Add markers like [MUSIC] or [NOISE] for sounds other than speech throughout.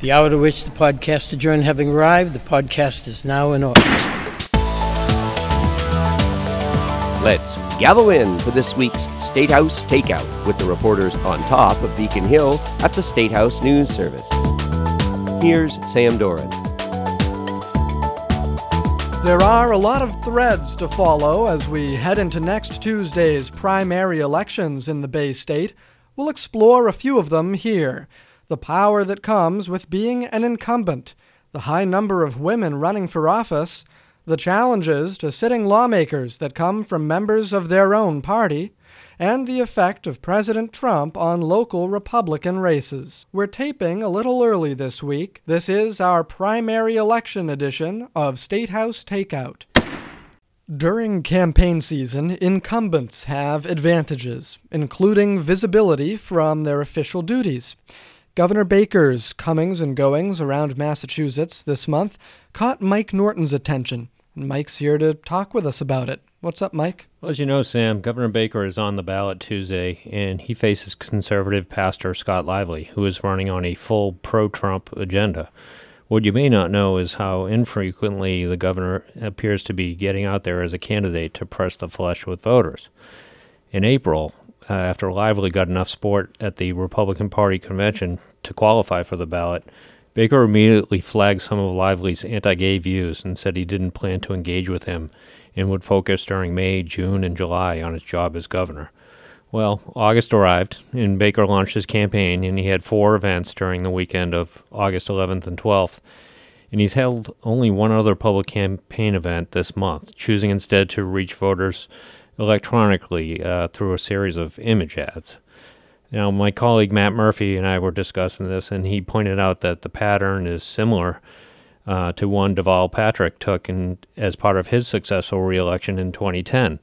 The hour to which the podcast adjourned having arrived, the podcast is now in order. Let's gather in for this week's State House Takeout with the reporters on top of Beacon Hill at the State House News Service. Here's Sam Doran. There are a lot of threads to follow as we head into next Tuesday's primary elections in the Bay State. We'll explore a few of them here the power that comes with being an incumbent, the high number of women running for office, the challenges to sitting lawmakers that come from members of their own party, and the effect of President Trump on local Republican races. We're taping a little early this week. This is our primary election edition of State House Takeout. During campaign season, incumbents have advantages, including visibility from their official duties. Governor Baker's comings and goings around Massachusetts this month caught Mike Norton's attention, and Mike's here to talk with us about it. What's up, Mike? Well, as you know, Sam, Governor Baker is on the ballot Tuesday, and he faces conservative pastor Scott Lively, who is running on a full pro Trump agenda. What you may not know is how infrequently the governor appears to be getting out there as a candidate to press the flesh with voters. In April, uh, after Lively got enough support at the Republican Party convention to qualify for the ballot, Baker immediately flagged some of Lively's anti gay views and said he didn't plan to engage with him and would focus during May, June, and July on his job as governor. Well, August arrived, and Baker launched his campaign, and he had four events during the weekend of August 11th and 12th. And he's held only one other public campaign event this month, choosing instead to reach voters electronically uh, through a series of image ads. Now, my colleague Matt Murphy and I were discussing this, and he pointed out that the pattern is similar uh, to one Deval Patrick took in, as part of his successful reelection in 2010,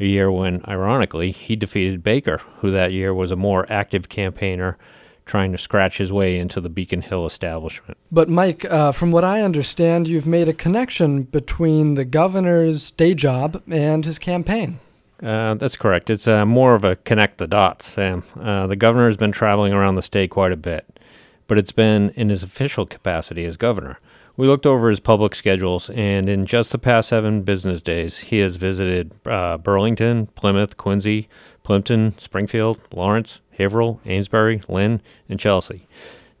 a year when, ironically, he defeated Baker, who that year was a more active campaigner trying to scratch his way into the Beacon Hill establishment. But, Mike, uh, from what I understand, you've made a connection between the governor's day job and his campaign. Uh, that's correct. It's uh, more of a connect the dots, Sam. Uh, the governor has been traveling around the state quite a bit, but it's been in his official capacity as governor. We looked over his public schedules, and in just the past seven business days, he has visited uh, Burlington, Plymouth, Quincy, Plympton, Springfield, Lawrence, Haverhill, Amesbury, Lynn, and Chelsea.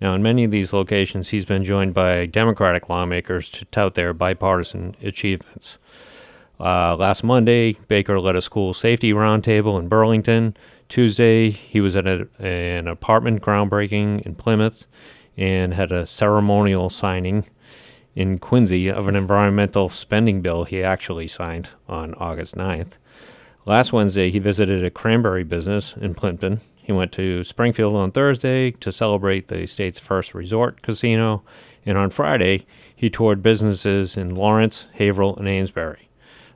Now, in many of these locations, he's been joined by Democratic lawmakers to tout their bipartisan achievements. Uh, last Monday, Baker led a school safety roundtable in Burlington. Tuesday, he was at a, an apartment groundbreaking in Plymouth and had a ceremonial signing in Quincy of an environmental spending bill he actually signed on August 9th. Last Wednesday, he visited a cranberry business in Plympton. He went to Springfield on Thursday to celebrate the state's first resort casino, and on Friday, he toured businesses in Lawrence, Haverhill, and Amesbury.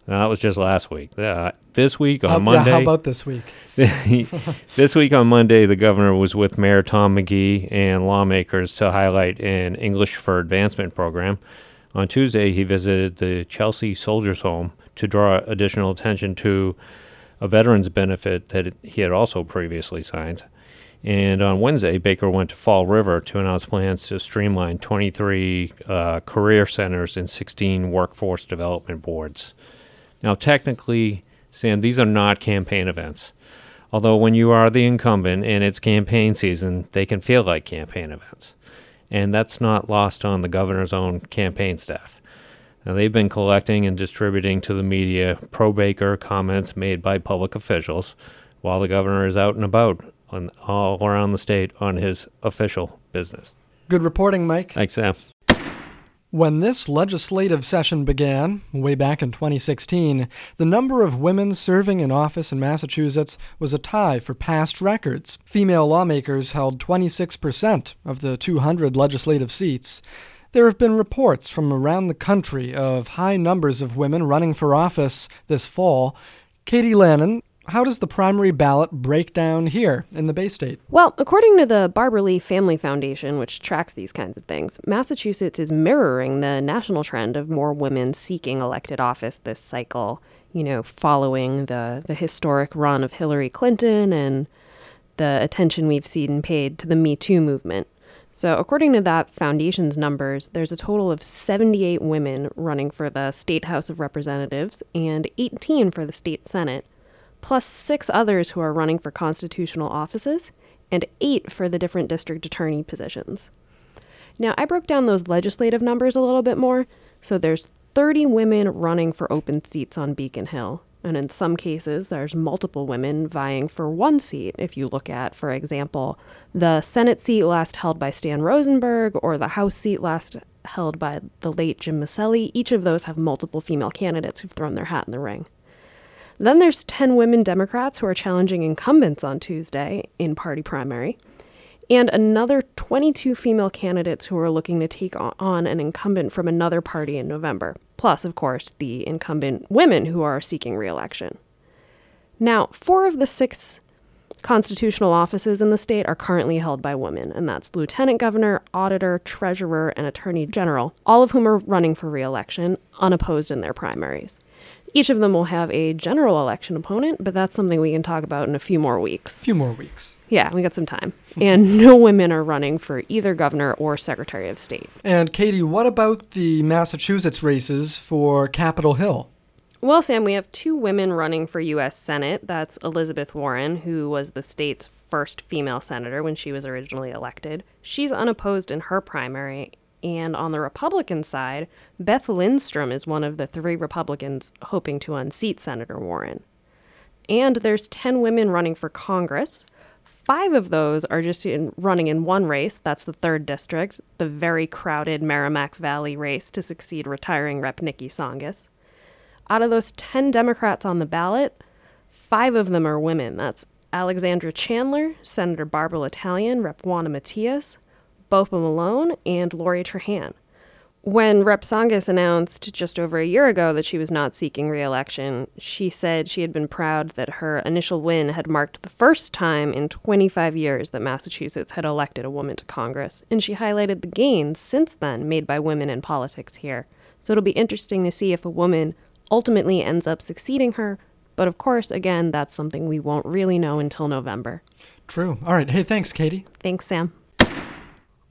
No, that was just last week. Uh, this week on how, Monday. Yeah, how about this week? [LAUGHS] this week on Monday, the governor was with Mayor Tom McGee and lawmakers to highlight an English for Advancement program. On Tuesday, he visited the Chelsea Soldiers Home to draw additional attention to a veterans benefit that he had also previously signed. And on Wednesday, Baker went to Fall River to announce plans to streamline 23 uh, career centers and 16 workforce development boards. Now, technically, Sam, these are not campaign events. Although, when you are the incumbent and it's campaign season, they can feel like campaign events. And that's not lost on the governor's own campaign staff. Now, they've been collecting and distributing to the media pro Baker comments made by public officials while the governor is out and about on, all around the state on his official business. Good reporting, Mike. Thanks, Sam. When this legislative session began, way back in 2016, the number of women serving in office in Massachusetts was a tie for past records. Female lawmakers held 26% of the 200 legislative seats. There have been reports from around the country of high numbers of women running for office this fall. Katie Lannan how does the primary ballot break down here in the Bay State? Well, according to the Barbara Lee Family Foundation, which tracks these kinds of things, Massachusetts is mirroring the national trend of more women seeking elected office this cycle, you know, following the, the historic run of Hillary Clinton and the attention we've seen paid to the Me Too movement. So, according to that foundation's numbers, there's a total of 78 women running for the State House of Representatives and 18 for the State Senate, plus six others who are running for constitutional offices and eight for the different district attorney positions. Now, I broke down those legislative numbers a little bit more. So, there's 30 women running for open seats on Beacon Hill. And in some cases, there's multiple women vying for one seat. If you look at, for example, the Senate seat last held by Stan Rosenberg or the House seat last held by the late Jim Miceli, each of those have multiple female candidates who've thrown their hat in the ring. Then there's 10 women Democrats who are challenging incumbents on Tuesday in party primary and another 22 female candidates who are looking to take on an incumbent from another party in November, plus, of course, the incumbent women who are seeking reelection. Now, four of the six constitutional offices in the state are currently held by women, and that's lieutenant governor, auditor, treasurer, and attorney general, all of whom are running for reelection, unopposed in their primaries. Each of them will have a general election opponent, but that's something we can talk about in a few more weeks. A few more weeks. Yeah, we got some time. Mm-hmm. And [LAUGHS] no women are running for either governor or secretary of state. And Katie, what about the Massachusetts races for Capitol Hill? Well, Sam, we have two women running for U.S. Senate. That's Elizabeth Warren, who was the state's first female senator when she was originally elected. She's unopposed in her primary. And on the Republican side, Beth Lindstrom is one of the three Republicans hoping to unseat Senator Warren. And there's 10 women running for Congress. Five of those are just in, running in one race. That's the third district, the very crowded Merrimack Valley race to succeed retiring Rep. Nikki Tsongas. Out of those 10 Democrats on the ballot, five of them are women. That's Alexandra Chandler, Senator Barbara L'Italien, Rep. Juana Matias, Bopha Malone, and Lori Trahan. When Rep. Tsongas announced just over a year ago that she was not seeking reelection, she said she had been proud that her initial win had marked the first time in 25 years that Massachusetts had elected a woman to Congress, and she highlighted the gains since then made by women in politics here. So it'll be interesting to see if a woman ultimately ends up succeeding her, but of course, again, that's something we won't really know until November. True. All right. Hey, thanks, Katie. Thanks, Sam.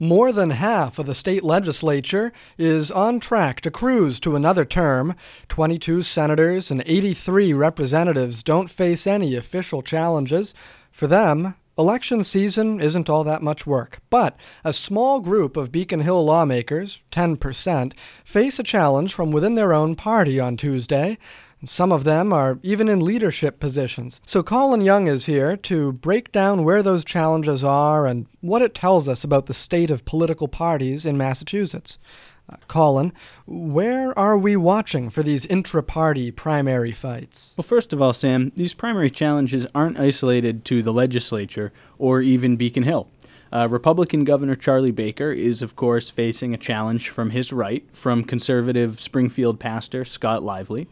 More than half of the state legislature is on track to cruise to another term. 22 senators and 83 representatives don't face any official challenges. For them, election season isn't all that much work. But a small group of Beacon Hill lawmakers, 10%, face a challenge from within their own party on Tuesday. Some of them are even in leadership positions. So Colin Young is here to break down where those challenges are and what it tells us about the state of political parties in Massachusetts. Uh, Colin, where are we watching for these intra party primary fights? Well, first of all, Sam, these primary challenges aren't isolated to the legislature or even Beacon Hill. Uh, Republican Governor Charlie Baker is, of course, facing a challenge from his right from conservative Springfield pastor Scott Lively.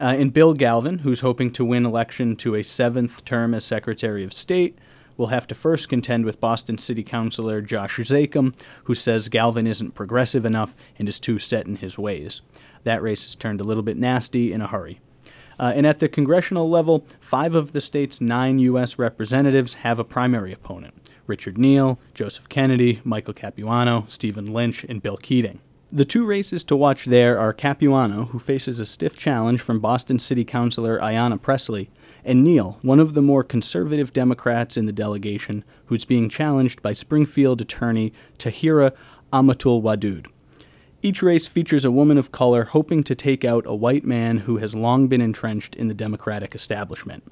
Uh, and Bill Galvin, who's hoping to win election to a seventh term as Secretary of State, will have to first contend with Boston City Councilor Josh Zakim, who says Galvin isn't progressive enough and is too set in his ways. That race has turned a little bit nasty in a hurry. Uh, and at the congressional level, five of the state's nine U.S. representatives have a primary opponent Richard Neal, Joseph Kennedy, Michael Capuano, Stephen Lynch, and Bill Keating. The two races to watch there are Capuano, who faces a stiff challenge from Boston City Councilor Ayanna Pressley, and Neal, one of the more conservative Democrats in the delegation, who's being challenged by Springfield attorney Tahira Amatul Wadud. Each race features a woman of color hoping to take out a white man who has long been entrenched in the Democratic establishment.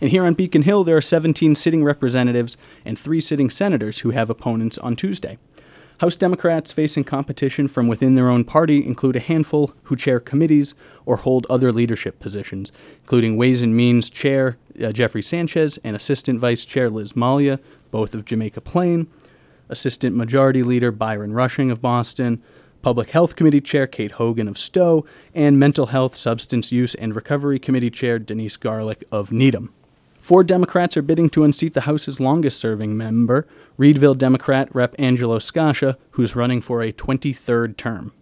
And here on Beacon Hill, there are 17 sitting representatives and three sitting senators who have opponents on Tuesday. House Democrats facing competition from within their own party include a handful who chair committees or hold other leadership positions, including Ways and Means Chair uh, Jeffrey Sanchez and Assistant Vice Chair Liz Malia, both of Jamaica Plain, Assistant Majority Leader Byron Rushing of Boston, Public Health Committee Chair Kate Hogan of Stow, and Mental Health, Substance Use, and Recovery Committee Chair Denise Garlick of Needham. Four Democrats are bidding to unseat the House's longest serving member, Readville Democrat Rep. Angelo Scaccia, who's running for a 23rd term.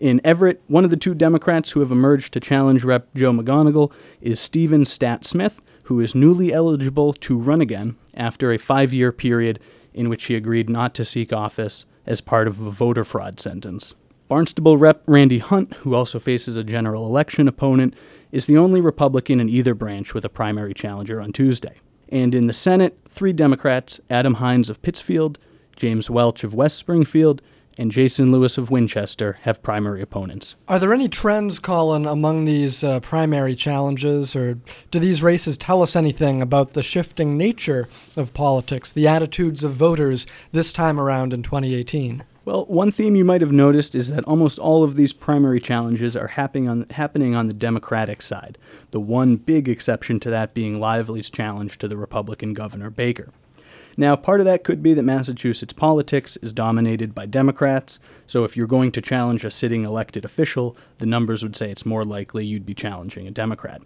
In Everett, one of the two Democrats who have emerged to challenge Rep. Joe McGonagle is Stephen Stat Smith, who is newly eligible to run again after a five year period in which he agreed not to seek office as part of a voter fraud sentence. Barnstable Rep. Randy Hunt, who also faces a general election opponent, is the only Republican in either branch with a primary challenger on Tuesday. And in the Senate, three Democrats Adam Hinds of Pittsfield, James Welch of West Springfield, and Jason Lewis of Winchester have primary opponents. Are there any trends, Colin, among these uh, primary challenges, or do these races tell us anything about the shifting nature of politics, the attitudes of voters this time around in 2018? Well, one theme you might have noticed is that almost all of these primary challenges are happening on, happening on the Democratic side, the one big exception to that being Lively's challenge to the Republican Governor Baker. Now, part of that could be that Massachusetts politics is dominated by Democrats, so if you're going to challenge a sitting elected official, the numbers would say it's more likely you'd be challenging a Democrat.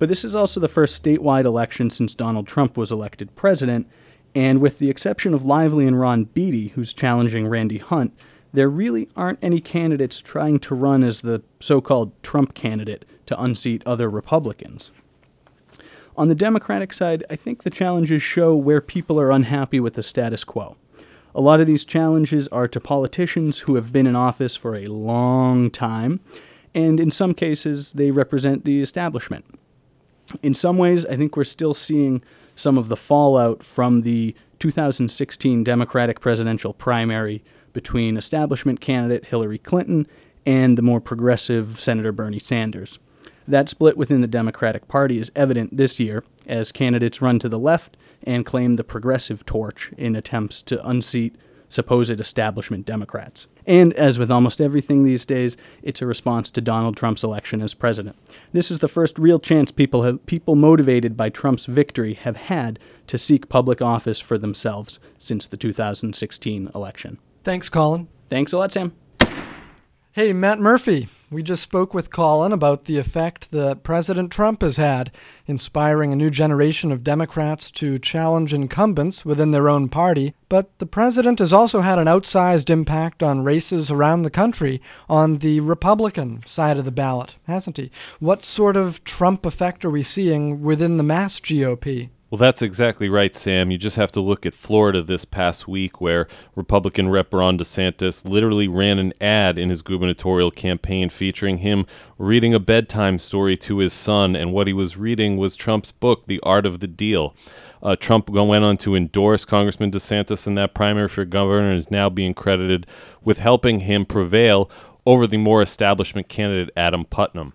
But this is also the first statewide election since Donald Trump was elected president, and with the exception of Lively and Ron Beatty, who's challenging Randy Hunt, there really aren't any candidates trying to run as the so called Trump candidate to unseat other Republicans. On the Democratic side, I think the challenges show where people are unhappy with the status quo. A lot of these challenges are to politicians who have been in office for a long time, and in some cases, they represent the establishment. In some ways, I think we're still seeing some of the fallout from the 2016 Democratic presidential primary between establishment candidate Hillary Clinton and the more progressive Senator Bernie Sanders. That split within the Democratic Party is evident this year as candidates run to the left and claim the progressive torch in attempts to unseat supposed establishment Democrats. And as with almost everything these days, it's a response to Donald Trump's election as president. This is the first real chance people have, people motivated by Trump's victory have had to seek public office for themselves since the 2016 election. Thanks, Colin. Thanks a lot, Sam. Hey, Matt Murphy. We just spoke with Colin about the effect that President Trump has had, inspiring a new generation of Democrats to challenge incumbents within their own party. But the president has also had an outsized impact on races around the country on the Republican side of the ballot, hasn't he? What sort of Trump effect are we seeing within the mass GOP? Well, that's exactly right, Sam. You just have to look at Florida this past week, where Republican Rep. Ron DeSantis literally ran an ad in his gubernatorial campaign featuring him reading a bedtime story to his son, and what he was reading was Trump's book, The Art of the Deal. Uh, Trump went on to endorse Congressman DeSantis in that primary for governor and is now being credited with helping him prevail over the more establishment candidate Adam Putnam.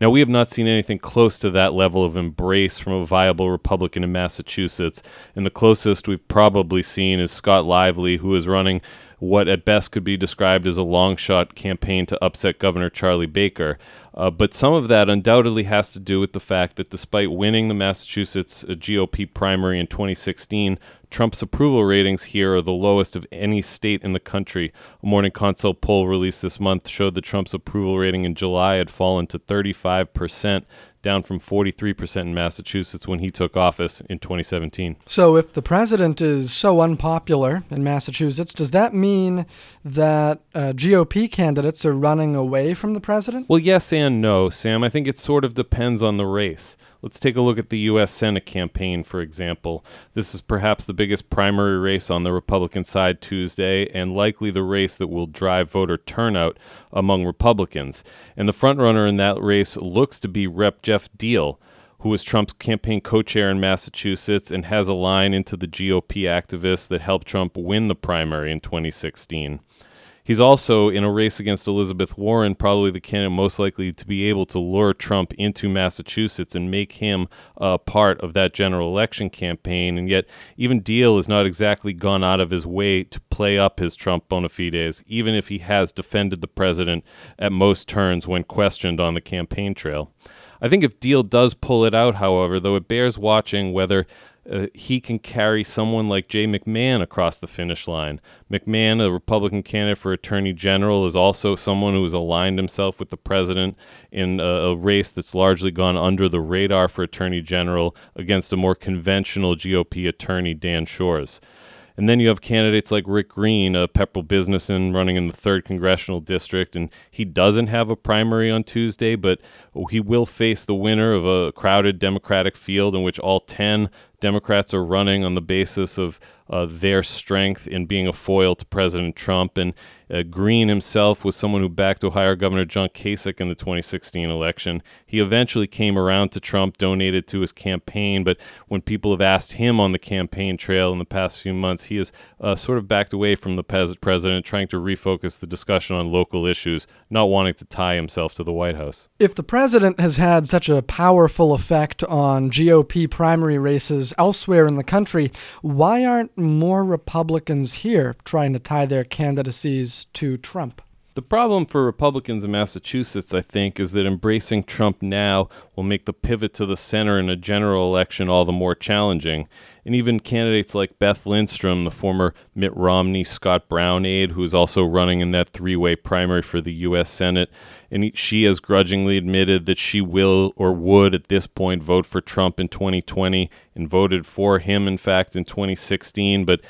Now, we have not seen anything close to that level of embrace from a viable Republican in Massachusetts, and the closest we've probably seen is Scott Lively, who is running what at best could be described as a long shot campaign to upset Governor Charlie Baker. Uh, but some of that undoubtedly has to do with the fact that despite winning the Massachusetts uh, GOP primary in 2016, Trump's approval ratings here are the lowest of any state in the country. A Morning Consult poll released this month showed that Trump's approval rating in July had fallen to 35%, down from 43% in Massachusetts when he took office in 2017. So, if the president is so unpopular in Massachusetts, does that mean that uh, GOP candidates are running away from the president? Well, yes and no, Sam. I think it sort of depends on the race. Let's take a look at the U.S. Senate campaign, for example. This is perhaps the biggest primary race on the Republican side Tuesday, and likely the race that will drive voter turnout among Republicans. And the frontrunner in that race looks to be Rep. Jeff Diehl, who was Trump's campaign co chair in Massachusetts and has a line into the GOP activists that helped Trump win the primary in 2016. He's also in a race against Elizabeth Warren, probably the candidate most likely to be able to lure Trump into Massachusetts and make him a part of that general election campaign. And yet, even Diehl has not exactly gone out of his way to play up his Trump bona fides, even if he has defended the president at most turns when questioned on the campaign trail. I think if Diehl does pull it out, however, though it bears watching whether uh, he can carry someone like Jay McMahon across the finish line. McMahon, a Republican candidate for Attorney General, is also someone who has aligned himself with the president in a, a race that's largely gone under the radar for Attorney General against a more conventional GOP attorney, Dan Shores. And then you have candidates like Rick Green, a Pepperell businessman running in the third congressional district, and he doesn't have a primary on Tuesday, but he will face the winner of a crowded Democratic field in which all 10 Democrats are running on the basis of uh, their strength in being a foil to President Trump. And uh, Green himself was someone who backed Ohio Governor John Kasich in the 2016 election. He eventually came around to Trump, donated to his campaign, but when people have asked him on the campaign trail in the past few months, he has uh, sort of backed away from the president, trying to refocus the discussion on local issues, not wanting to tie himself to the White House. If the president has had such a powerful effect on GOP primary races elsewhere in the country, why aren't more Republicans here trying to tie their candidacies to Trump? The problem for Republicans in Massachusetts, I think, is that embracing Trump now will make the pivot to the center in a general election all the more challenging. And even candidates like Beth Lindstrom, the former Mitt Romney Scott Brown aide, who is also running in that three way primary for the U.S. Senate, and she has grudgingly admitted that she will or would at this point vote for Trump in 2020 and voted for him, in fact, in 2016. But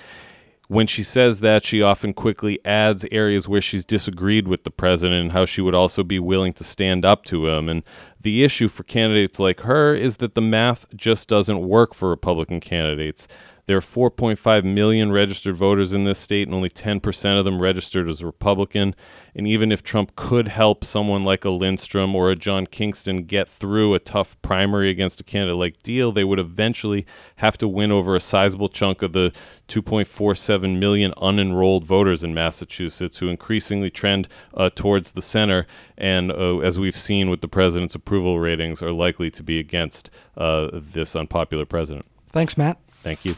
when she says that, she often quickly adds areas where she's disagreed with the president and how she would also be willing to stand up to him. And the issue for candidates like her is that the math just doesn't work for Republican candidates. There are 4.5 million registered voters in this state, and only 10% of them registered as Republican. And even if Trump could help someone like a Lindstrom or a John Kingston get through a tough primary against a candidate like Diehl, they would eventually have to win over a sizable chunk of the 2.47 million unenrolled voters in Massachusetts who increasingly trend uh, towards the center. And uh, as we've seen with the president's approval ratings, are likely to be against uh, this unpopular president. Thanks, Matt. Thank you.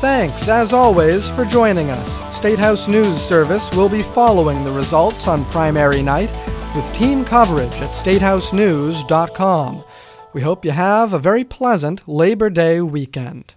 Thanks, as always, for joining us. State House News Service will be following the results on primary night with team coverage at statehousenews.com. We hope you have a very pleasant Labor Day weekend.